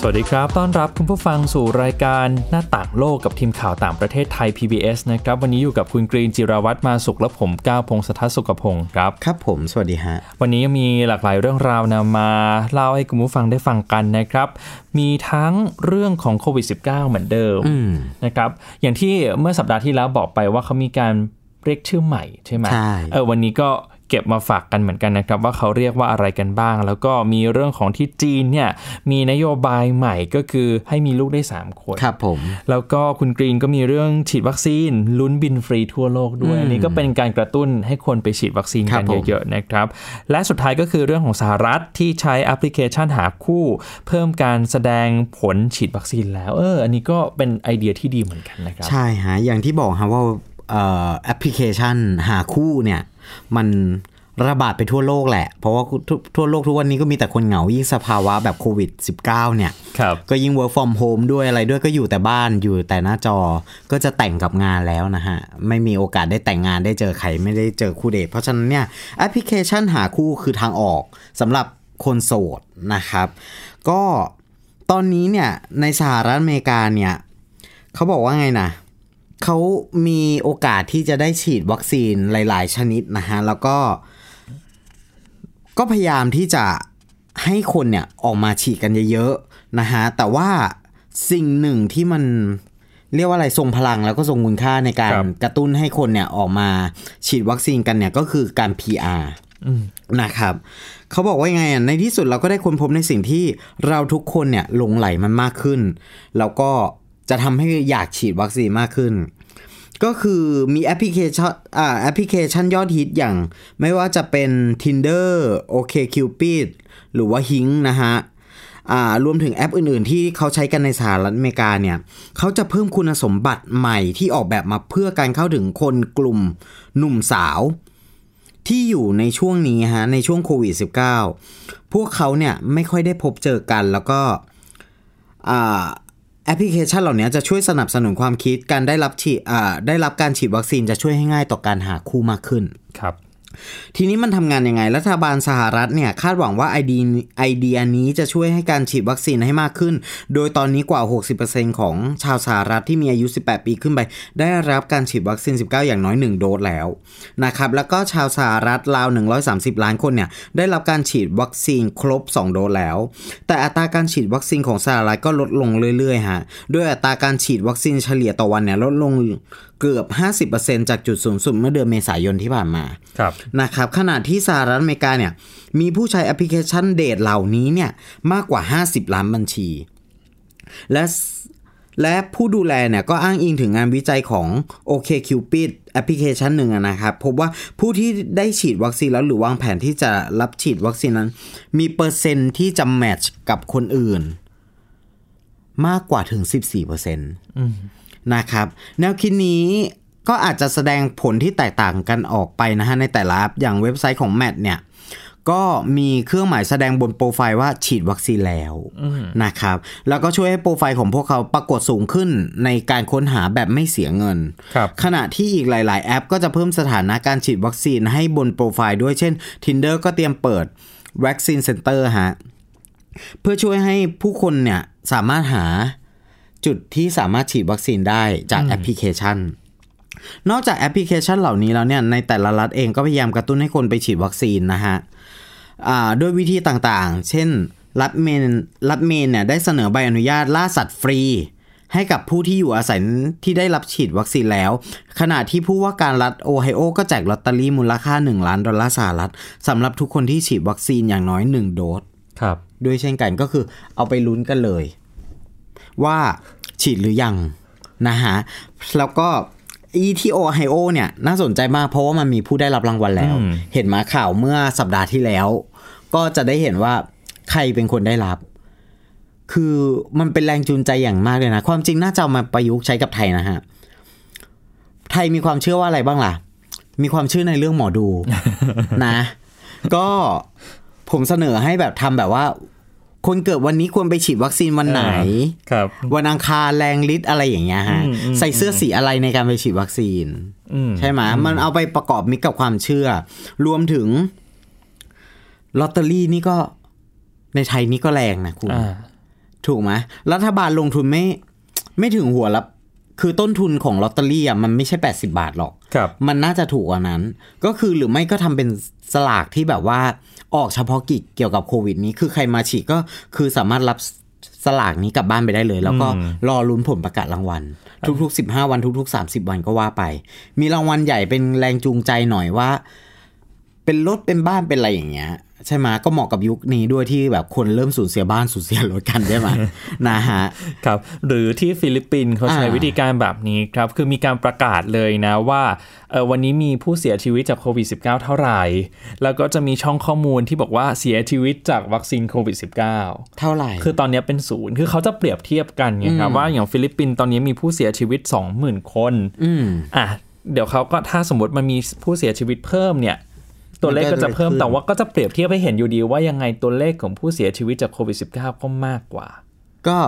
สวัสดีครับ ต้อนรับคุณผู้ฟังสู่รายการหน้าต่างโลกกับทีมข่าวต่างประเทศไทย PBS นะครับ วันนี้อยู่กับคุณกรีนจิราวัตรมาสุขและผมก้าวพงศธรสุขพงศ์ครับ ครับผม สวัสดีฮะ วันนี้มีหลากหลายเรื่องราวนำมาเล่าให้คุณผู้ฟังได้ฟังกันนะครับ มีทั้งเรื่องของโควิด -19 เหมือนเดิมอืมนะครับ อย่างที่เมื่อสัปดาห์ที่แล้วบอกไปว่าเขามีการเรียกชื่อใหม่ใช่ไหมใช่เออวันนี้ก็ เก็บมาฝากกันเหมือนกันนะครับ ว่าเขาเรียกว่าอะไรกันบ้าง แล้วก็มีเรื่องของที่จีนเนี่ยมีนโยบายใหม่ก็คือให้มีลูกได้ 3 คนครับผมแล้วก็คุณกรีนก็มีเรื่องฉีดวัคซีนลุ้นบินฟรีทั่วโลกด้วยอืมอันนี้ก็เป็นการกระตุ้นให้คนไปฉีดวัคซีนครักันบผมเยอะๆนะครับ และสุดท้ายก็คือเรื่องของสหรัฐที่ใช้แอปพลิเคชันหาคู่ เพิ่มการแสดงผลฉีดวัคซีนแล้วเอออันนี้ก็เป็นไอเดียที่ดีเหมือนกันนะครับ ใช่ฮะอย่างที่บอกฮะว่าเอ่อแอปพลิเคชันหาคู่เนี่ย มันระบาดไปทั่วโลกแหละ เพราะว่าทุกทั่วโลกทุกวันนี้ก็มีแต่คนเหงา ยิ่งสภาวะแบบโควิด -19 เนี่ยครับก็ยิ่ง work from home ด้วยอะไรด้วยก็อยู่แต่บ้านอยู่แต่หน้าจอก็จะแต่งกับงานแล้วนะฮะ ไม่มีโอกาสได้แต่งงานได้เจอใครไม่ได้เจอคู่เดทเพราะฉะนั้นเนี่ยแอปพลิเคชันหาคู่คือทางออกสำหรับคนโสดนะครับ ก็ตอนนี้เนี่ยในสหรัฐอเมริกาเนี่ยเขาบอกว่าไงนะ เขามีโอกาสที่จะได้ฉีดวัคซีนหลาย ๆ ชนิดนะฮะ แล้วก็ ก็พยายามที่จะให้คนเนี่ยออกมาฉีดกันเยอะๆนะฮะ แต่ว่าสิ่งหนึ่งที่มันเรียกว่าอะไรทรงพลังแล้วก็ทรงคุณค่าในการครับกระตุ้นให้คนเนี่ยออกมาฉีดวัคซีนกันเนี่ยก็คือการ PR อืมนะครับ เขาบอกว่ายังไงอะในที่สุดเราก็ได้ค้นพบในสิ่งที่เราทุกคนเนี่ยหลงใหลมันมากขึ้น แล้วก็ จะทำให้อยากฉีดวัคซีนมากขึ้น ก็คือมีแอปพลิเคชันอ่าแอปพลิเคชันยอดฮิตอย่าง ไม่ว่าจะเป็น Tinder OkCupid หรือว่า Hing นะฮะอ่ารวมถึงแอปอื่นๆ ที่เขาใช้กันในสหรัฐอเมริกาเนี่ยเขาจะเพิ่มคุณสมบัติใหม่ที่ออกแบบมาเพื่อการเข้าถึงคนกลุ่มหนุ่มสาว ที่อยู่ในช่วงนี้ฮะในช่วงโควิด -19 พวกเขาเนี่ยไม่ค่อยได้พบเจอกันแล้วก็อ่า แอปพลิเคชันเหล่านี้จะช่วยสนับสนุนความคิดการได้รับฉีดได้รับการฉีดวัคซีนจะช่วยให้ง่ายต่อการหาคู่มากขึ้น ครับ ทีนี้มันทำงานยังไง รัฐบาลสหรัฐเนี่ยคาดหวังว่าไอเดียไอเดียนี้จะช่วยให้การฉีดวัคซีนให้มากขึ้น โดยตอนนี้กว่า 60%ของชาวสหรัฐที่มีอายุ 18 ปีขึ้นไป ได้รับการฉีดวัคซีน 19 อย่างน้อย 1 โดสแล้วนะครับแล้วก็ชาวสหรัฐราว 130 ล้านคนเนี่ยได้รับการฉีดวัคซีนครบ 2 โดสแล้ว แต่อัตราการฉีดวัคซีนของสหรัฐก็ลดลงเรื่อยๆฮะด้วยอัตราการฉีดวัคซีนเฉลี่ยต่อวันเนี่ยลดลง เกือบ 50%จากจุดสูงสุดเมื่อเดือนเมษายนที่ผ่านมาครับนะครับขณะที่สหรัฐอเมริกาเนี่ยมีผู้ใช้แอปพลิเคชันเดทเหล่านี้เนี่ยมากกว่า 50 ล้านบัญชี และและผู้ดูแลเนี่ยก็อ้างอิงถึงงานวิจัยของ OkCupid แอปพลิเคชันหนึ่งอะนะครับ พบว่าผู้ที่ได้ฉีดวัคซีนแล้วหรือวางแผนที่จะรับฉีดวัคซีนนั้น มีเปอร์เซ็นต์ที่จะ match กับคนอื่น มากกว่าถึง 14% นะครับ แนวคิดนี้ก็อาจจะแสดงผลที่แตกต่างกันออกไปนะฮะในแต่ละแอปอย่างเว็บไซต์ของ Match เนี่ยก็มีเครื่องหมายแสดงบนโปรไฟล์ว่าฉีดวัคซีนแล้วนะครับ แล้วก็ช่วยให้โปรไฟล์ของพวกเขาปรากฏสูงขึ้นในการค้นหาแบบไม่เสียเงินครับขณะที่อีกหลาย ๆ แอป ก็จะเพิ่มสถานะการฉีดวัคซีนให้บนโปรไฟล์ด้วยเช่น Tinder ก็เตรียมเปิด Vaccine Center ฮะเพื่อช่วยให้ผู้คนเนี่ยสามารถหา จุดที่สามารถฉีดวัคซีนได้จากแอปพลิเคชัน นอกจากแอปพลิเคชันเหล่านี้แล้วเนี่ยในแต่ละรัฐเองก็พยายามกระตุ้นให้คนไปฉีดวัคซีนนะฮะอ่าด้วยวิธีต่างๆ เช่น รัฐเมนรัฐเมนเนี่ยได้เสนอใบอนุญาตล่าสัตว์ฟรี ให้กับผู้ที่อยู่อาศัยที่ได้รับฉีดวัคซีนแล้ว ขณะที่ผู้ว่าการรัฐโอไฮโอก็แจกลอตเตอรี่มูลค่า 1 ล้านดอลลาร์สหรัฐสำหรับทุกคนที่ฉีดวัคซีนอย่างน้อย 1 โดสครับด้วยเช่นกันก็คือเอาไปลุ้นกันเลย ว่าฉีดหรือยังนะฮะแล้วก็อีที่โอไฮโอเนี่ยน่าสนใจมากเพราะว่ามันมีผู้ได้รับรางวัลแล้วอืมเห็นมาข่าวเมื่อสัปดาห์ที่แล้ว ก็จะได้เห็นว่าใครเป็นคนได้รับ คือมันเป็นแรงจูงใจอย่างมากเลยนะ ความจริงน่าจะเอามาประยุกต์ใช้กับไทยนะฮะ ไทยมีความเชื่อว่าอะไรบ้างล่ะ มีความเชื่อในเรื่องหมอดูนะ ก็ผมเสนอให้แบบทำแบบว่า คนเกิดวันนี้ควรไปฉีดวัคซีนวันไหน ครับ วันอังคารแรงฤทธิ์อะไรอย่างเงี้ยฮะอืมอืมใส่เสื้อสีอะไรในการไปฉีดวัคซีนอืมใช่ไหมมันเอาไปประกอบมิตรกับความเชื่อ รวมถึงลอตเตอรี่นี่ก็ในไทยนี่ก็แรงนะคุณอ่าถูกไหมรัฐบาลลงทุนไม่ ไม่ถึงหัวละ คือต้นทุนของลอตเตอรี่อะมันไม่ใช่ 80 บาทหรอก ครับมันน่าจะถูกกว่านั้น ก็คือหรือไม่ก็ทำเป็นสลากที่แบบว่าออกเฉพาะกิจเกี่ยวกับโควิดนี้ คือใครมาฉีดก็คือสามารถรับสลากนี้กลับบ้านไปได้เลย แล้วก็อืมรอลุ้นผลประกาศรางวัล ทุกๆ 15 วันทุกๆ 30 วันก็ว่าไป มีรางวัลใหญ่เป็นแรงจูงใจหน่อยว่า เป็นรถเป็นบ้านเป็นอะไรอย่างเงี้ยใช่ไหมก็เหมาะกับยุคนี้ด้วยที่แบบคนเริ่มสูญเสียบ้านสูญเสียรถกันใช่ไหมนะฮะครับหรือที่ฟิลิปปินส์เขาใช้อ่าวิธีการแบบนี้ครับคือมีการประกาศเลยนะว่าเออวันนี้มีผู้เสียชีวิตจากโควิด -19 เท่าไหร่ แล้วก็จะมีช่องข้อมูลที่บอกว่าเสียชีวิตจากวัคซีนโควิด -19 เท่าไหร่ คือตอนนี้เป็นศูนย์คือเขาจะเปรียบเทียบกันไงครับว่าอย่างฟิลิปปินส์ตอนนี้มีผู้เสียชีวิต 20,000 คนอืมอะเดี๋ยวเขาก็ถ้าสมมติมันมีผู้เสียชีวิตเพิ่มเนี่ย ตัวเลขก็จะเพิ่มมันก็จะขึ้นแต่ว่าก็จะเปรียบเทียบให้เห็นอยู่ดีว่ายังไงตัวเลขของผู้เสียชีวิตจากโควิด -19 ก็มากกว่า ก็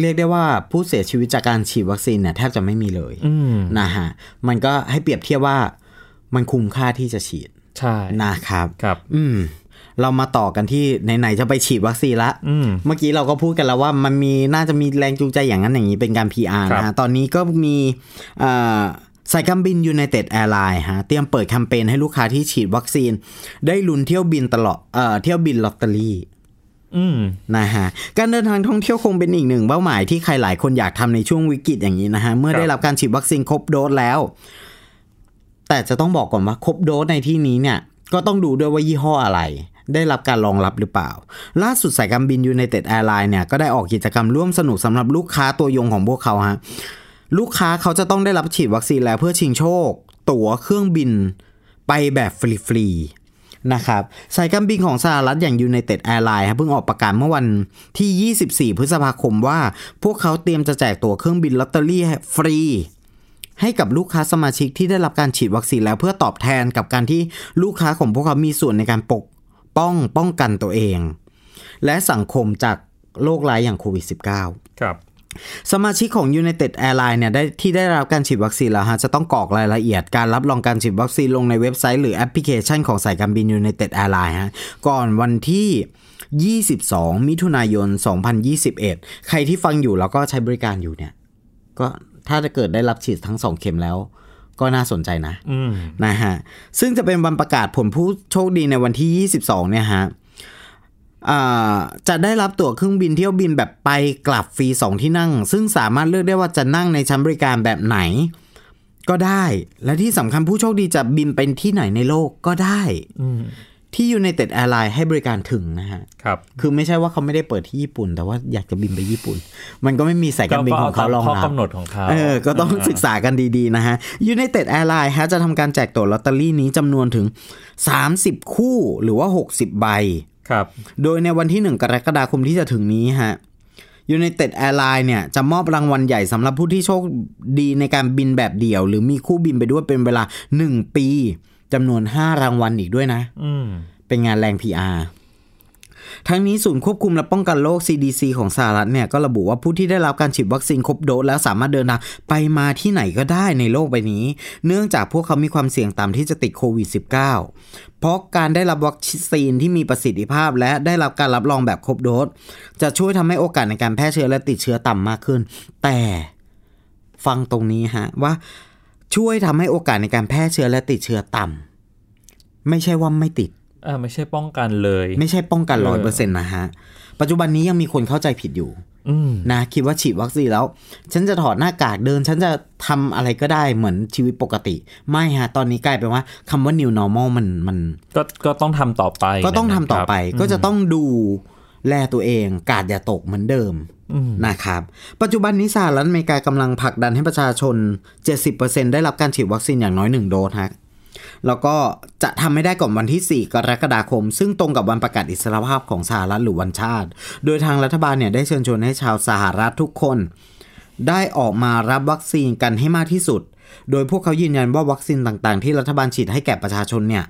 เรียกได้ว่าผู้เสียชีวิตจากการฉีดวัคซีนเนี่ยแทบจะไม่มีเลยอืมนะฮะมันก็ให้เปรียบเทียบว่ามันคุ้มค่าที่จะฉีดใช่นะครับครับ อืมเรามาต่อกันที่ไหนๆจะไปฉีดวัคซีนละอืมเมื่อกี้เราก็พูดกันแล้วว่ามันมีน่าจะมีแรงจูงใจอย่างนั้นอย่างนี้เป็นการ PR ครับนะฮะตอนนี้ก็มีเอ่อ สายการบินยูไนเต็ดแอร์ไลน์ฮะเตรียมเปิดแคมเปญให้ลูกค้าที่ฉีดวัคซีน ได้ลุ้นเที่ยวบินตลอดเอ่อเที่ยวบินลอตเตอรี่อืมนะฮะการเดินทางท่องเที่ยวคงเป็นอีกหนึ่งเป้าหมายที่ใครหลายคนอยากทำในช่วงวิกฤตอย่างนี้นะฮะเมื่อครับได้รับการฉีดวัคซีนครบโดสแล้ว แต่จะต้องบอกก่อนว่าครบโดสในที่นี้เนี่ย ก็ต้องดูด้วยว่ายี่ห้ออะไร ได้รับการรองรับหรือเปล่า ล่าสุดสายการบินยูไนเต็ดแอร์ไลน์เนี่ยก็ได้ออกกิจกรรมร่วมสนุกสำหรับลูกค้าตัวยงของพวกเขาฮะ ลูกค้าเขาจะต้องได้รับฉีดวัคซีนแล้วเพื่อชิงโชค ตั๋วเครื่องบินไปแบบฟรีๆนะครับสายการบินของสหรัฐอย่าง United Airlines เพิ่งออกประกาศเมื่อวันที่ 24 พฤษภาคมว่า พวกเขาเตรียมจะแจกตั๋วเครื่องบินลอตเตอรี่ฟรี ให้กับลูกค้าสมาชิกที่ได้รับการฉีดวัคซีนแล้วเพื่อตอบแทนกับการที่ลูกค้าของพวกเขามีส่วนในการปกป้องป้องกันตัวเอง และสังคมจากโรคร้ายอย่างโควิด -19 ครับ สมาชิกของ United Airlines เนี่ยได้ที่ได้รับการฉีดวัคซีนแล้วฮะจะต้องกรอกรายละเอียดการรับรองการฉีดวัคซีนลงในเว็บไซต์หรือแอปพลิเคชันของสายการบิน United Airlines ฮะก่อนวันที่ 22 มิถุนายน 2021 ใครที่ฟังอยู่แล้วก็ใช้บริการอยู่เนี่ย ก็ถ้าจะเกิดได้รับฉีดทั้ง 2 เข็มแล้วก็น่าสนใจนะอืมนะฮะ ซึ่งจะเป็นวันประกาศผลผู้โชคดีในวันที่ 22 เนี่ยฮะอ่า จะได้รับตั๋วเครื่องบินเที่ยวบินแบบไปกลับฟรี2ที่นั่ง ซึ่งสามารถเลือกได้ว่าจะนั่งในชั้นบริการแบบไหน ก็ได้ และที่สำคัญผู้โชคดีจะบินเป็นที่ไหนในโลกก็ได้อืมที่ United Airlines ให้บริการถึงนะฮะ ครับ คือไม่ใช่ว่าเขาไม่ได้เปิดที่ญี่ปุ่น แต่ว่าอยากจะบินไปญี่ปุ่น มันก็ไม่มีสายการบินของเขารองข้อรับกำหนดของเขา เออ ก็ต้องศึกษากันดีๆนะฮะ United Airlines ฮะจะทำการแจกตั๋วลอตเตอรี่นี้จำนวนถึง 30 คู่หรือว่า 60 ใบ ครับ โดยในวันที่ 1 กรกฎาคมที่จะถึงนี้ฮะ United Airlines เนี่ยจะมอบรางวัลใหญ่สำหรับผู้ที่โชคดีในการบินแบบเดี่ยว หรือมีคู่บินไปด้วยเป็นเวลา 1 ปีจำนวน 5 รางวัลอีกด้วยนะอืมเป็นงานแรง PR ทั้งนี้ศูนย์ควบคุมและป้องกันโรค CDC ของสหรัฐเนี่ยก็ระบุว่าผู้ที่ได้รับการฉีดวัคซีนครบโดสแล้วสามารถเดินทางไปมาที่ไหนก็ได้ในโลกใบนี้ เนื่องจากพวกเขามีความเสี่ยงต่ำที่จะติดโควิด -19 เพราะการได้รับวัคซีนที่มีประสิทธิภาพ และได้รับการรับรองแบบครบโดสจะช่วยทำให้โอกาสในการแพร่เชื้อและติดเชื้อต่ำมากขึ้น แต่ฟังตรงนี้ฮะว่าช่วยทำให้โอกาสในการแพร่เชื้อและติดเชื้อต่ำไม่ใช่ว่าไม่ติด อ่าไม่ใช่ป้องกันเลย ไม่ใช่ป้องกันเอร้อยอเปอร์เซ็นต์นะฮะ ปัจจุบันนี้ยังมีคนเข้าใจผิดอยู่อืมนะคิดว่าฉีดวัคซีนแล้ว ฉันจะถอดหน้ากากเดิน ฉันจะทำอะไรก็ได้เหมือนชีวิตปกติ ไม่ฮะ ตอนนี้กลายเป็นว่าคำว่า new normal มันมันก็ก็ต้องทำต่อไป ก็ต้องทำต่อไปนะครับก็จะต้องดูแลตัวเอง กาดอย่าตกเหมือนเดิมอืมนะครับ ปัจจุบันนี้สหรัฐอเมริกากำลังผลักดันให้ประชาชน 70%ได้รับการฉีดวัคซีนอย่างน้อย1โดสฮะ แล้วก็จะทำให้ได้ก่อนวันที่ 4 กรกฎาคม ซึ่งตรงกับวันประกาศอิสรภาพของสหรัฐหรือวันชาติ โดยทางรัฐบาลเนี่ยได้เชิญชวนให้ชาวสหรัฐทุกคน ได้ออกมารับวัคซีนกันให้มากที่สุด โดยพวกเขายืนยันว่าวัคซีนต่างๆ ที่รัฐบาลฉีดให้แก่ประชาชนเนี่ย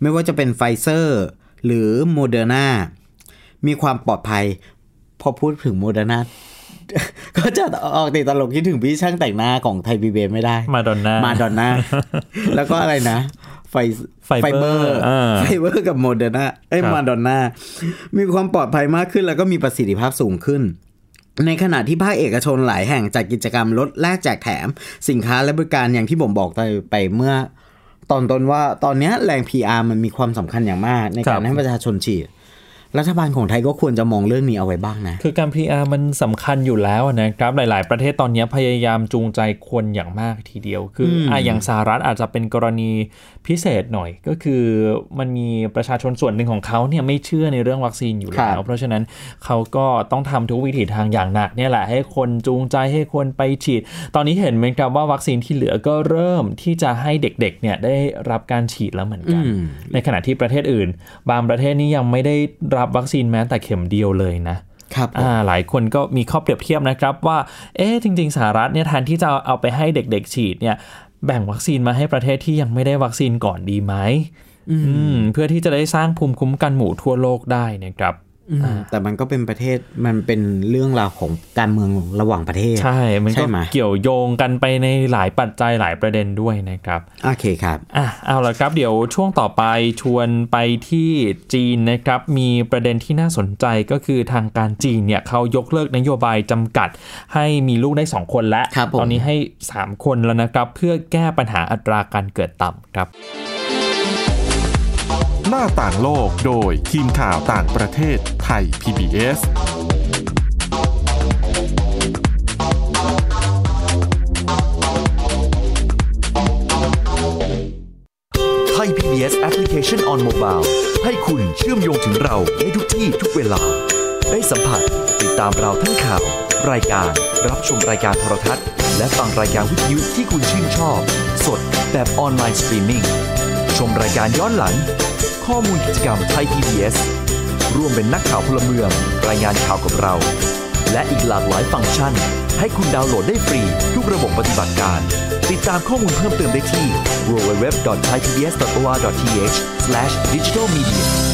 ไม่ว่าจะเป็นไฟเซอร์หรือโมเดอร์นามีความปลอดภัย พอพูดถึงโมเดอร์นา ก็จะออกติดตลกคิดถึงพี่ช่างแต่งหน้าของไทยพีบีไม่ได้ มาดอนน่ามาดอนน่าแล้วก็อะไรนะไฟไฟเบอร์ร์อ่าไฟเบอร์กับโมเดอร์นาเอ้ยครับมาดอนน่ามีความปลอดภัยมากขึ้นแล้วก็มีประสิทธิภาพสูงขึ้น ในขณะที่ภาคเอกชนหลายแห่งจัดกิจกรรมลดแลกแจกแถม สินค้าและบริการอย่างที่ผมบอกไปไปเมื่อ ตอนต้นว่าตอนเนี้ยแรง PR มันมีความสำคัญอย่างมากในครัการบให้ประชาชนฉีด รัฐบาลของไทยก็ควรจะมองเรื่องนี้เอาไว้บ้างนะ คือการ PR มันสำคัญอยู่แล้วนะครับ หลาย ๆ ประเทศตอนนี้พยายามจูงใจคนอย่างมากทีเดียว คือออะอย่างสหรัฐอาจจะเป็นกรณี พิเศษหน่อยก็คือมันมีประชาชนส่วนหนึ่งของเขาเนี่ยไม่เชื่อในเรื่องวัคซีนอยู่ครัแล้วบเพราะฉะนั้นเขาก็ต้องทำทุกวิถีทางอย่างหนักเนี่ยแหละให้คนจูงใจให้คนไปฉีด ตอนนี้เห็นไหมครับว่าวัคซีนที่เหลือก็เริ่มที่จะให้เด็กๆเนี่ยได้รับการฉีดแล้วเหมือนกันอืมในขณะที่ประเทศอื่น บางประเทศนี่ยังไม่ได้รับวัคซีนแม้แต่เข็มเดียวเลยนะครับผมอ่าหลายคนก็มีข้อเปรียบเทียบนะครับว่า เอ๊ะจริง ๆสหรัฐเนี่ยแทนที่จะเอาไปให้เด็ก ๆ ฉีดเนี่ย แบ่งวัคซีนมาให้ประเทศที่ยังไม่ได้วัคซีนก่อนดีไหมอืมเพื่อที่จะได้สร้างภูมิคุ้มกันหมู่ทั่วโลกได้นะครับอืม แต่มันก็เป็นประเทศมันเป็นเรื่องราวของการเมืองระหว่างประเทศ ใช่ มันก็ใช่ไหมเกี่ยวโยงกันไปในหลายปัจจัยหลายประเด็นด้วยนะครับ โอเคครับอะเอาละครับ เดี๋ยวช่วงต่อไปชวนไปที่จีนนะครับ มีประเด็นที่น่าสนใจก็คือทางการจีนเนี่ยเขายกเลิกนโยบายจำกัด ให้มีลูกได้ 2 คนแล้วครับผมตอนนี้ให้ 3 คนแล้วนะครับ เพื่อแก้ปัญหาอัตราการเกิดต่ำครับ หน้าต่างโลกโดยทีมข่าวต่างประเทศไทย PBS ไทย PBS Application on Mobile ให้คุณเชื่อมโยงถึงเราในทุกที่ทุกเวลา ได้สัมผัสติดตามเราทั้งข่าว รายการ รับชมรายการโทรทัศน์ และฟังรายการวิทยุที่คุณชื่นชอบ สดแบบออนไลน์สตรีมมิ่งชมรายการย้อนหลัง ข้อมูลกิจกรรมไทย PBS ร่วมเป็นนักข่าวพลเมือง รายงานข่าวกับเรา และอีกหลากหลายฟังก์ชัน ให้คุณดาวน์โหลดได้ฟรี ทุกระบบปฏิบัติการ ติดตามข้อมูลเพิ่มเติมได้ที่ www.thaipbs.or.th/digitalmedia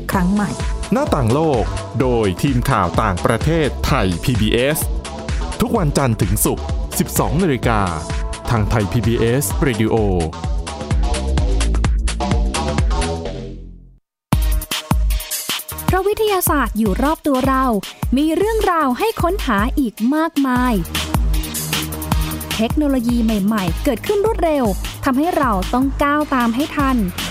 ครั้งใหม่ หน้าต่างโลก โดยทีมข่าวต่างประเทศไทย PBS ทุกวันจันทร์ถึงศุกร์ 12นาฬิกา ทางไทย PBS Radio เพราะวิทยาศาสตร์อยู่รอบตัวเรา มีเรื่องราวให้ค้นหาอีกมากมาย เทคโนโลยีใหม่ ๆ เกิดขึ้นรวดเร็วทำให้เราต้องก้าวตามให้ทันอ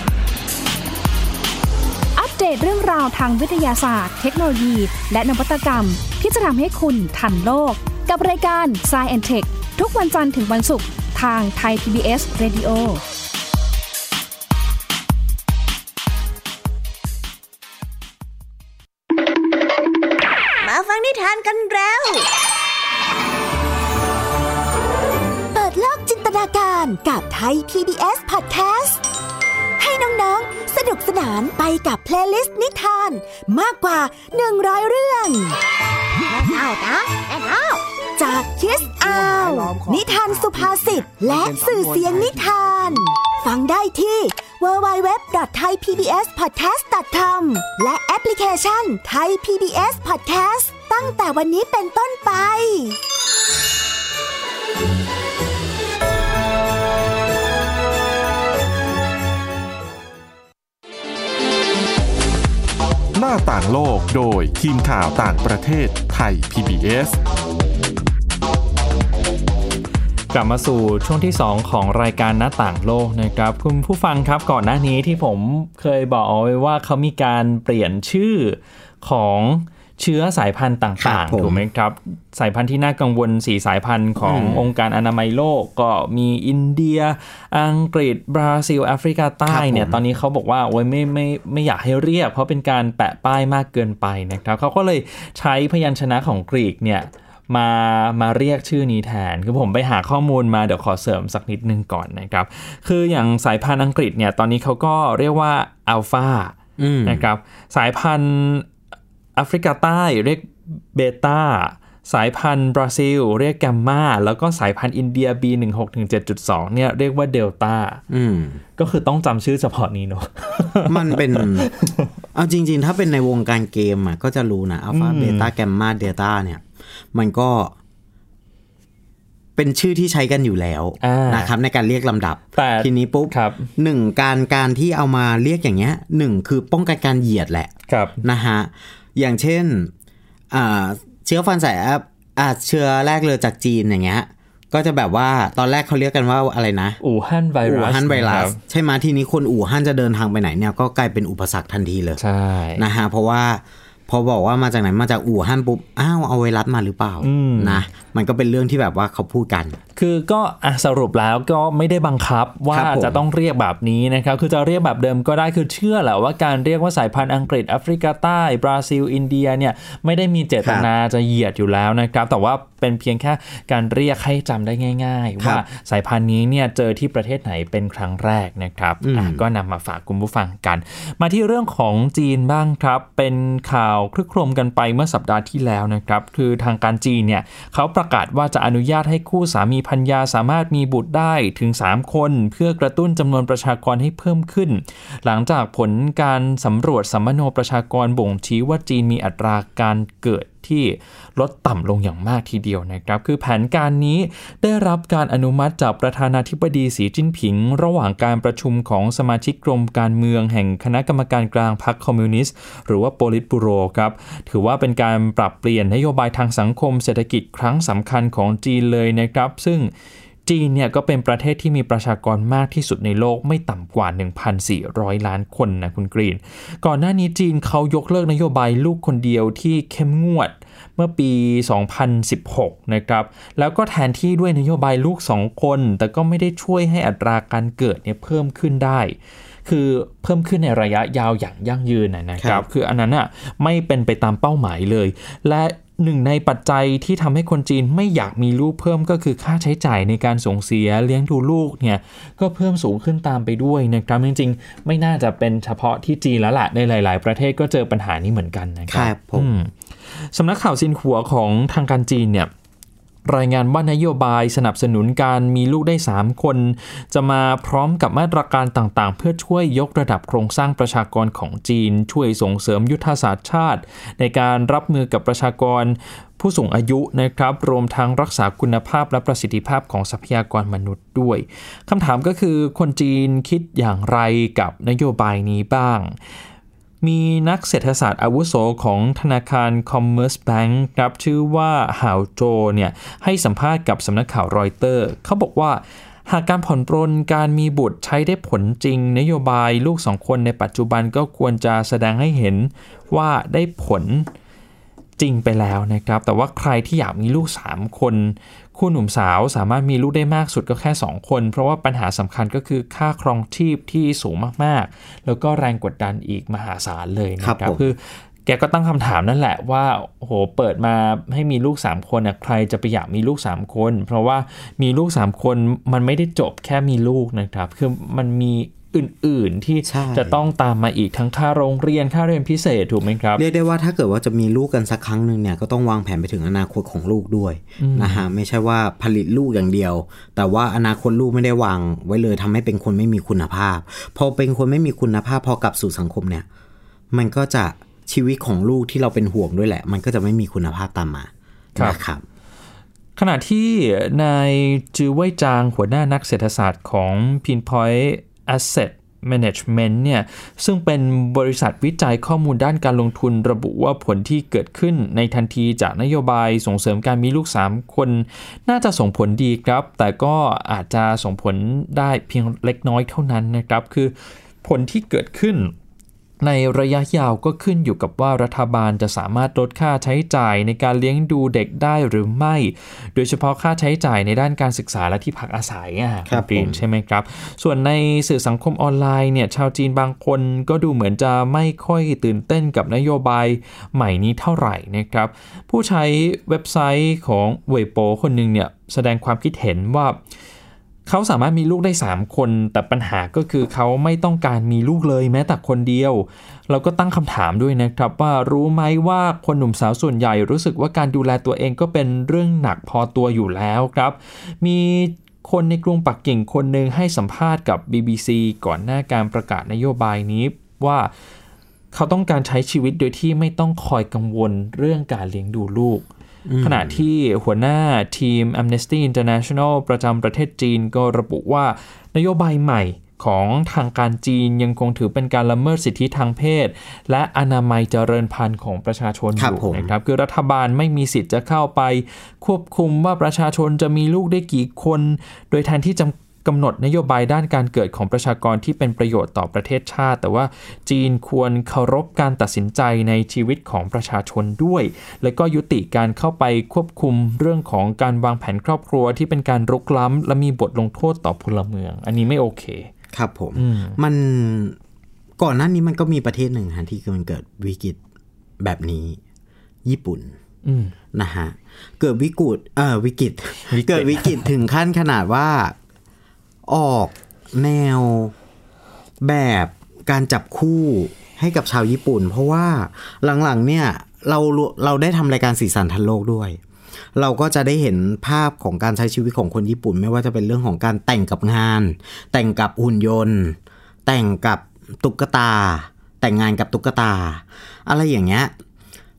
ัปเดตเรื่องราวทางวิทยาศาสตร์ เทคโนโลยี และนวัตกรรม ที่จะทำให้คุณทันโลก กับรายการ s c i e n t e c h ทุกวันจันทร์ถึงวันศุกร์ทางไทย PBS Radio มาฟังนิทานกันแล้ว เปิดโลกจินตนาการกับไทย PBS Podcast ให้ สนุกสนานไปกับเพลย์ลิสต์นิทานมากกว่า 100 เรื่องแม่เท่านะแม่เท่าจากคิสอาว นิทานสุภาษิต และสื่อเสียงนิทาน ฟังได้ที่ www.thaipbspodcast.com และแอปพลิเคชัน Thai PBS Podcast ตั้งแต่วันนี้เป็นต้นไป ต่างโลกโดยทีมข่าวต่างประเทศไทย PBS กลับมาสู่ช่วงที่ 2 ของรายการหน้าต่างโลกนะครับ คุณผู้ฟังครับก่อนหน้านี้ที่ผมเคยบอกเอาไว้ว่าเขามีการเปลี่ยนชื่อของ เชื้อสายพันธุ์ครัต่างบผมๆถูกไหมครับ สายพันธุ์ที่น่ากังวลสีสายพันธุ์ของอืมองค์การอนามัยโลกก็มีอินเดีย อังกฤษ บราซิล แอฟริกาใต้ครับผมเนี่ย ตอนนี้เขาบอกว่าโอ้ยไม่ไม่ไม่อยากให้เรียก เพราะเป็นการแปะป้ายมากเกินไปนะครับ เขาก็เลยใช้พยัญชนะของกรีกเนี่ยมามาเรียกชื่อนี้แทน คือผมไปหาข้อมูลมาเดี๋ยวขอเสริมสักนิดนึงก่อนนะครับ คืออย่างสายพันธุ์อังกฤษเนี่ยตอนนี้เขาก็เรียกว่าอัลฟาอืมนะครับ สายพันธุ์ แอฟริกาใต้เรียกเบต้าสายพันธุ์บราซิล เรียกแกมมาแล้วก็สายพันธุ์อินเดีย B.1.617.2 เนี่ยเรียกว่าเดลต้าอืมก็คือต้องจำชื่อเฉพาะนี้เนาะมันเป็นเอาจริง ๆ ถ้าเป็นในวงการเกมอะก็จะรู้นะอัลฟาอืมเบต้าแกมมาเดลต้าเนี่ย มันก็ เป็นชื่อที่ใช้กันอยู่แล้วอ่านนะครับ ในการเรียกลำดับแต่ทีนี้ปุ๊บครับหนึ่งการการที่เอามาเรียกอย่างเงี้ยหนึ่งคือป้องกันการเหยียดแหละครับนะฮะ อย่างเช่นอ่าเชื้อฟันสายอ่าเชื้อแรกเลยจากจีนอย่างเงี้ยก็จะแบบว่าตอนแรกเขาเรียกกันว่าอะไรนะ อู่ฮั่นไวรัอู่สฮั่นไวรัะคสบใช่ไหมทีนี้คนอู่ฮั่นจะเดินทางไปไหนเนี่ยก็กลายเป็นอุปสรรคทันทีเลยใช่นะฮะเพราะว่าพอบอกว่ามาจากไหนมาจากอู่ฮั่นปุ๊บอ้าวเอาไวรัสมาหรือเปล่าอืมนะมันก็เป็นเรื่องที่แบบว่าเขาพูดกัน คือก็อะสรุปแล้วก็ไม่ได้บังคับว่าครับผมจะต้องเรียกแบบนี้นะครับ คือจะเรียกแบบเดิมก็ได้คือเชื่อแหละว่าการเรียกว่าสายพันธุ์อังกฤษแอฟริกาใต้บราซิล อินเดียเนี่ยไม่ได้มีเจตนาจะเหยียดอยู่แล้วนะครับ แต่ว่าเป็นเพียงแค่การเรียกให้จำได้ง่ายๆครับว่าสายพันธุ์นี้เนี่ยเจอที่ประเทศไหนเป็นครั้งแรกนะครับอืมอะก็นำมาฝากคุณผู้ฟังกัน มาที่เรื่องของจีนบ้างครับ เป็นข่าวคลึกโครมกันไปเมื่อสัปดาห์ที่แล้วนะครับ คือทางการจีนเนี่ยเขาประกาศว่าจะอนุญาตให้คู่สามีพัญญาสามารถมีบุตรได้ถึง 3 คน เพื่อกระตุ้นจำนวนประชากรให้เพิ่มขึ้น หลังจากผลการสำรวจสัมมโนประชากรบ่งชี้ว่าจีนมีอัตราการเกิด ที่ลดต่ำลงอย่างมากทีเดียวนะครับ คือแผนการนี้ได้รับการอนุมัติจากประธานาธิบดีสีจิ้นผิง ระหว่างการประชุมของสมาชิกกรมการเมืองแห่งคณะกรรมการกลางพรรคคอมมิวนิสต์หรือว่าโปลิตบูโรครับ ถือว่าเป็นการปรับเปลี่ยนนโยบายทางสังคมเศรษฐกิจครั้งสำคัญของจีนเลยนะครับ ซึ่ง จีนเนี่ยก็เป็นประเทศที่มีประชากรมากที่สุดในโลกไม่ต่ำกว่า 1,400 ล้านคนนะคุณกรีน ก่อนหน้านี้จีนเขายกเลิกนโยบายลูกคนเดียวที่เข้มงวดเมื่อปี 2016 นะครับ แล้วก็แทนที่ด้วยนโยบายลูก 2 คน แต่ก็ไม่ได้ช่วยให้อัตราการเกิดเนี่ยเพิ่มขึ้นได้ คือเพิ่มขึ้นในระยะยาวอย่างยั่งยืนนะนะคครัรับบคืออันนั้นอะไม่เป็นไปตามเป้าหมายเลย และหนึ่งในปัจจัยที่ทำให้คนจีนไม่อยากมีลูกเพิ่มก็คือค่าใช้จ่ายในการส่งเสียเลี้ยงดูลูกเนี่ยก็เพิ่มสูงขึ้นตามไปด้วยนะครับจริงๆ ไม่น่าจะเป็นเฉพาะที่จีนแล้วล่ะในหลาย ๆ ประเทศก็เจอปัญหานี้เหมือนกันนะครัครับผมอืมสำนักข่าวซินหัวของทางการจีนเนี่ย รายงานว่านโยบายสนับสนุนการมีลูกได้ 3 คน จะมาพร้อมกับมาตรการต่างๆ เพื่อช่วยยกระดับโครงสร้างประชากรของจีน ช่วยส่งเสริมยุทธศาสตร์ชาติ ในการรับมือกับประชากรผู้สูงอายุนะครับ รวมทั้งรักษาคุณภาพและประสิทธิภาพของทรัพยากรมนุษย์ด้วยคำถามก็คือคนจีนคิดอย่างไรกับนโยบายนี้บ้าง มีนักเศรษฐศาสตร์อาวุโสของธนาคาร Commerce Bank ครับชื่อว่าหาวโจเนี่ยให้สัมภาษณ์กับสำนักข่าวรอยเตอร์เขาบอกว่าหากการผ่อนปรนการมีบุตรใช้ได้ผลจริง นโยบายลูกสองคนในปัจจุบันก็ควรจะแสดงให้เห็นว่าได้ผล จริงไปแล้วนะครับ แต่ว่าใครที่อยากมีลูก 3 คน คู่หนุ่มสาวสามารถมีลูกได้มากสุดก็แค่ 2 คน เพราะว่าปัญหาสำคัญก็คือค่าครองชีพที่สูงมากๆ แล้วก็แรงกดดันอีกมหาศาลเลยนะคครัรับบผมคือแกก็ตั้งคำถามนั่นแหละว่าโอ้โหเปิดมาให้มีลูก 3 คนน่ะใครจะไปอยากมีลูก 3 คน เพราะว่ามีลูก 3 คนมันไม่ได้จบแค่มีลูกนะครับ คือมันมี อื่น ๆ ที่ใช่จะต้องตามมาอีกทั้งค่าโรงเรียนค่าเรียนพิเศษถูกไหมครับเรียกได้ว่าถ้าเกิดว่าจะมีลูกกันสักครั้งหนึ่งเนี่ยก็ต้องวางแผนไปถึงอนาคตของลูกด้วยนะฮะไม่ใช่ว่าผลิตลูกอย่างเดียว แต่ว่าอนาคตลูกไม่ได้วางไว้เลยทำให้เป็นคนไม่มีคุณภาพ พอเป็นคนไม่มีคุณภาพพอกลับสู่สังคมเนี่ย มันก็จะชีวิตของลูกที่เราเป็นห่วงด้วยแหละ มันก็จะไม่มีคุณภาพตามมาครับนะครับขณะที่นายจือเว่ยจางหัวหน้านักเศรษฐศาสตร์ของ Pinpoint Asset Management เนี่ยซึ่งเป็นบริษัทวิจัยข้อมูลด้านการลงทุนระบุว่าผลที่เกิดขึ้นในทันทีจากนโยบายส่งเสริมการมีลูก 3 คน น่าจะส่งผลดีครับ แต่ก็อาจจะส่งผลได้เพียงเล็กน้อยเท่านั้นนะครับ คือผลที่เกิดขึ้น ในระยะยาวก็ขึ้นอยู่กับว่ารัฐบาลจะสามารถลดค่าใช้จ่ายในการเลี้ยงดูเด็กได้หรือไม่ โดยเฉพาะค่าใช้จ่ายในด้านการศึกษาและที่พักอาศัยอะครับณกรีนผมใช่ไหมครับ ส่วนในสื่อสังคมออนไลน์เนี่ยชาวจีนบางคนก็ดูเหมือนจะไม่ค่อยตื่นเต้นกับนโยบายใหม่นี้เท่าไหร่นะครับ ผู้ใช้เว็บไซต์ของเวยโปคนหนึ่งเนี่ยแสดงความคิดเห็นว่า เขาสามารถมีลูกได้ 3 คน แต่ปัญหาก็คือเขาไม่ต้องการมีลูกเลยแม้แต่คนเดียว เราก็ตั้งคำถามด้วยนะครับว่ารู้ไหมว่าคนหนุ่มสาวส่วนใหญ่รู้สึกว่าการดูแลตัวเองก็เป็นเรื่องหนักพอตัวอยู่แล้วครับ มีคนในกรุงปักกิ่งคนหนึ่งให้สัมภาษณ์กับ BBC ก่อนหน้าการประกาศนโยบายนี้ว่าเขาต้องการใช้ชีวิตโดยที่ไม่ต้องคอยกังวลเรื่องการเลี้ยงดูลูก ขณะที่หัวหน้าทีม Amnesty International ประจำประเทศจีนก็ระบุว่านโยบายใหม่ของทางการจีนยังคงถือเป็นการละเมิดสิทธิทางเพศ และอนามัยเจริญพันธุ์ของประชาชนอครับยู่ผมนะครับคือรัฐบาลไม่มีสิทธิ์จะเข้าไป ควบคุมว่าประชาชนจะมีลูกได้กี่คน โดยแทนที่จะ กำหนดนโยบายด้านการเกิดของประชากรที่เป็นประโยชน์ต่อประเทศชาติ แต่ว่าจีนควรเคารพการตัดสินใจในชีวิตของประชาชนด้วย และก็ยุติการเข้าไปควบคุมเรื่องของการวางแผนครอบครัวที่เป็นการรุกล้ำและมีบทลงโทษต่อพลเมือง อันนี้ไม่โอเค ครับผมอืมมันก่อนหน้านี้มันก็มีประเทศหนึ่งฮะที่มันเกิดวิกฤตแบบนี้ ญี่ปุ่นอืมนะฮะเกิดวิกฤตเออวิกฤตวิกฤตเกิดวิกฤตถึงขั้นขนาดว่า ออกแนวแบบการจับคู่ให้กับชาวญี่ปุ่น เพราะว่าหลังๆเนี่ยเราเราได้ทำรายการสีสันทันโลกด้วย เราก็จะได้เห็นภาพของการใช้ชีวิตของคนญี่ปุ่น ไม่ว่าจะเป็นเรื่องของการแต่งกับงาน แต่งกับหุ่นยนต์ แต่งกับตุ๊กตา แต่งงานกับตุ๊กตา อะไรอย่างเงี้ย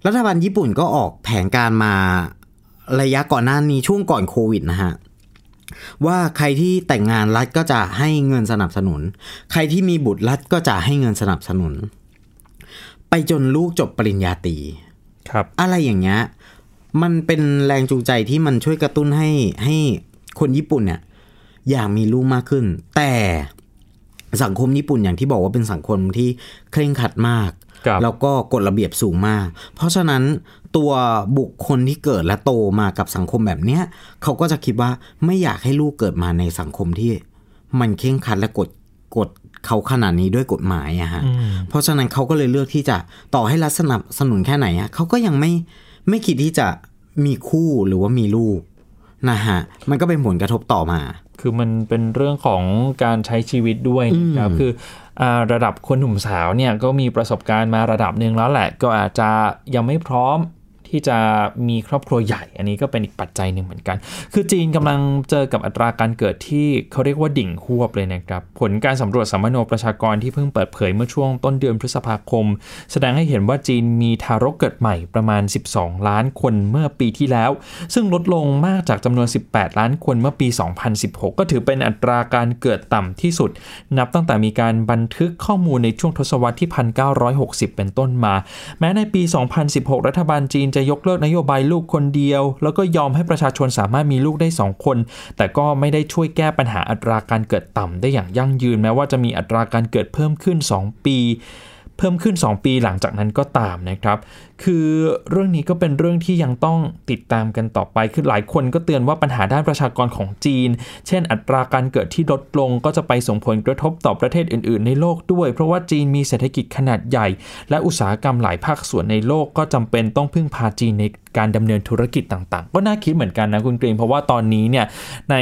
รัฐบาลญี่ปุ่นก็ออกแผนการมาระยะก่อนหน้านี้ช่วงก่อนโควิดนะฮะ ว่าใครที่แต่งงานรัฐก็จะให้เงินสนับสนุน ใครที่มีบุตรรัฐก็จะให้เงินสนับสนุน ไปจนลูกจบปริญญาตรีครับ อะไรอย่างเงี้ยมันเป็นแรงจูงใจที่มันช่วยกระตุ้นให้ให้คนญี่ปุ่นเนี่ยอยากมีลูกมากขึ้น แต่สังคมญี่ปุ่นอย่างที่บอกว่าเป็นสังคมที่เคร่งครัดมากครับ แล้วก็กฎระเบียบสูงมาก เพราะฉะนั้นตัวบุคคลที่เกิดและโตมากับสังคมแบบเนี้ยเขาก็จะคิดว่าไม่อยากให้ลูกเกิดมาในสังคมที่ มันเคร่งครัดและกฎกฎเขาขนาดนี้ด้วยกฎหมายอะฮะอืมเพราะฉะนั้นเขาก็เลยเลือกที่จะต่อให้รัฐสนับสนุนแค่ไหนอะเขาก็ยังไม่ไม่คิดที่จะมีคู่หรือว่ามีลูกนะฮะ มันก็เป็นผลกระทบต่อมา คือมันเป็นเรื่องของการใช้ชีวิตด้วยนะครับอืมคืออ่า ระดับคนหนุ่มสาวเนี่ยก็มีประสบการณ์มาระดับหนึ่งแล้วแหละ ก็อาจจะยังไม่พร้อม ที่จะมีครอบครัวใหญ่ อันนี้ก็เป็นอีกปัจจัยหนึ่งเหมือนกัน คือจีนกำลังเจอกับอัตราการเกิดที่เขาเรียกว่าดิ่งหวบเลยนะครับ ผลการสำรวจสัมมโนประชากรที่เพิ่งเปิดเผยเมื่อช่วงต้นเดือนพฤษภาคม แสดงให้เห็นว่าจีนมีทารกเกิดใหม่ประมาณ 12 ล้านคนเมื่อปีที่แล้ว ซึ่งลดลงมากจากจำนวน 18 ล้านคนเมื่อปี 2016 ก็ถือเป็นอัตราการเกิดต่ำที่สุด นับตั้งแต่มีการบันทึกข้อมูลในช่วงทศวรรษที่ 1960 เป็นต้นมา แม้ในปี 2016 รัฐบาลจีนจะยกเลิกนโยบายลูกคนเดียว แล้วก็ยอมให้ประชาชนสามารถมีลูกได้ 2 คน แต่ก็ไม่ได้ช่วยแก้ปัญหาอัตราการเกิดต่ำได้อย่างยั่งยืน แม้ว่าจะมีอัตราการเกิดเพิ่มขึ้น 2 ปี พิ่มขึ้น 2 ปีหลังจากนั้นก็ตามนะครับ คือเรื่องนี้ก็เป็นเรื่องที่ยังต้องติดตามกันต่อไป คือหลายคนก็เตือนว่าปัญหาด้านประชากรของจีน เช่น อัตราการเกิดที่ลดลงก็จะไปส่งผลกระทบต่อประเทศอื่น ๆ ในโลกด้วย เพราะว่าจีนมีเศรษฐกิจขนาดใหญ่ และอุตสาหกรรมหลายภาคส่วนในโลกก็จำเป็นต้องพึ่งพาจีนในการดำเนินธุรกิจต่างๆ ก็น่าคิดเหมือนกันนะคุณเกรีนเพราะว่าตอนนี้เนี่ยใน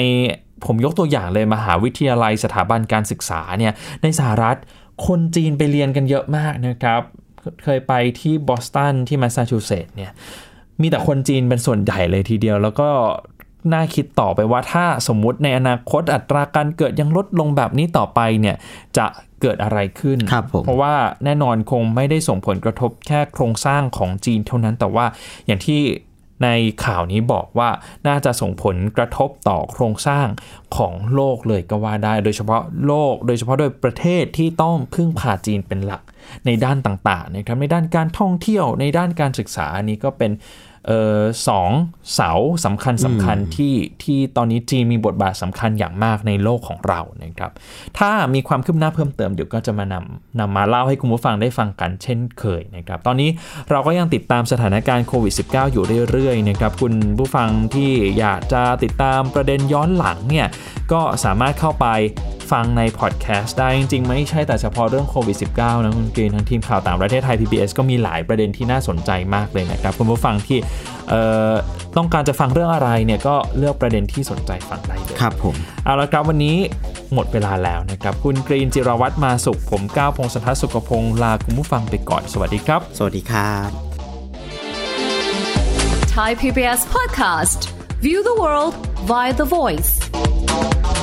ผมยกตัวอย่างเลยมหาวิทยาลัยสถาบันการศึกษาเนี่ยในสหรัฐ คนจีนไปเรียนกันเยอะมากนะครับ เคยไปที่บอสตันที่แมสซาชูเซตส์เนี่ย มีแต่คนจีนเป็นส่วนใหญ่เลยทีเดียว แล้วก็น่าคิดต่อไปว่าถ้าสมมุติในอนาคตอัตราการเกิดยังลดลงแบบนี้ต่อไปเนี่ยจะเกิดอะไรขึ้นครับผมเพราะว่าแน่นอนคงไม่ได้ส่งผลกระทบแค่โครงสร้างของจีนเท่านั้นแต่ว่าอย่างที่ ในข่าวนี้บอกว่าน่าจะส่งผลกระทบต่อโครงสร้างของโลกเลยก็ว่าได้ โดยเฉพาะโลก โดยเฉพาะโดยประเทศที่ต้องพึ่งพาจีนเป็นหลักในด้านต่างๆนะครับในด้านการท่องเที่ยวในด้านการศึกษาอันนี้ก็เป็น ออสองเสาสำคัญสำคัญที่ที่ตอนนี้จีนมีบทบาทสำคัญอย่างมากในโลกของเรานะครับ ถ้ามีความคืบหน้าเพิ่มเติมเดี๋ยวก็จะมานำนำมาเล่าให้คุณผู้ฟังได้ฟังกันเช่นเคยนะครับ ตอนนี้เราก็ยังติดตามสถานการณ์โควิด -19 อยู่เรื่อยๆนะครับ คุณผู้ฟังที่อยากจะติดตามประเด็นย้อนหลังเนี่ย ก็สามารถเข้าไปฟังในพอดแคสต์ได้จริงๆ ไม่ใช่แต่เฉพาะเรื่องโควิด -19 นะคุณกรีนทั้งทีมข่าวต่างประเทศไทย PBS ก็มีหลายประเด็นที่น่าสนใจมากเลยนะครับ คุณผู้ฟังที่เอ่อต้องการจะฟังเรื่องอะไรเนี่ยก็เลือกประเด็นที่สนใจฟังได้เลยครับผมเอาละครับวันนี้หมดเวลาแล้วนะครับ คุณกรีนจิรวัตรมาสุขผมก้าวพงศธรสุขพงศ์ลาคุณผู้ฟังไปก่อนสวัสดีครับ สวัสดีครับ Thai PBS podcast. View the world via the voice. Música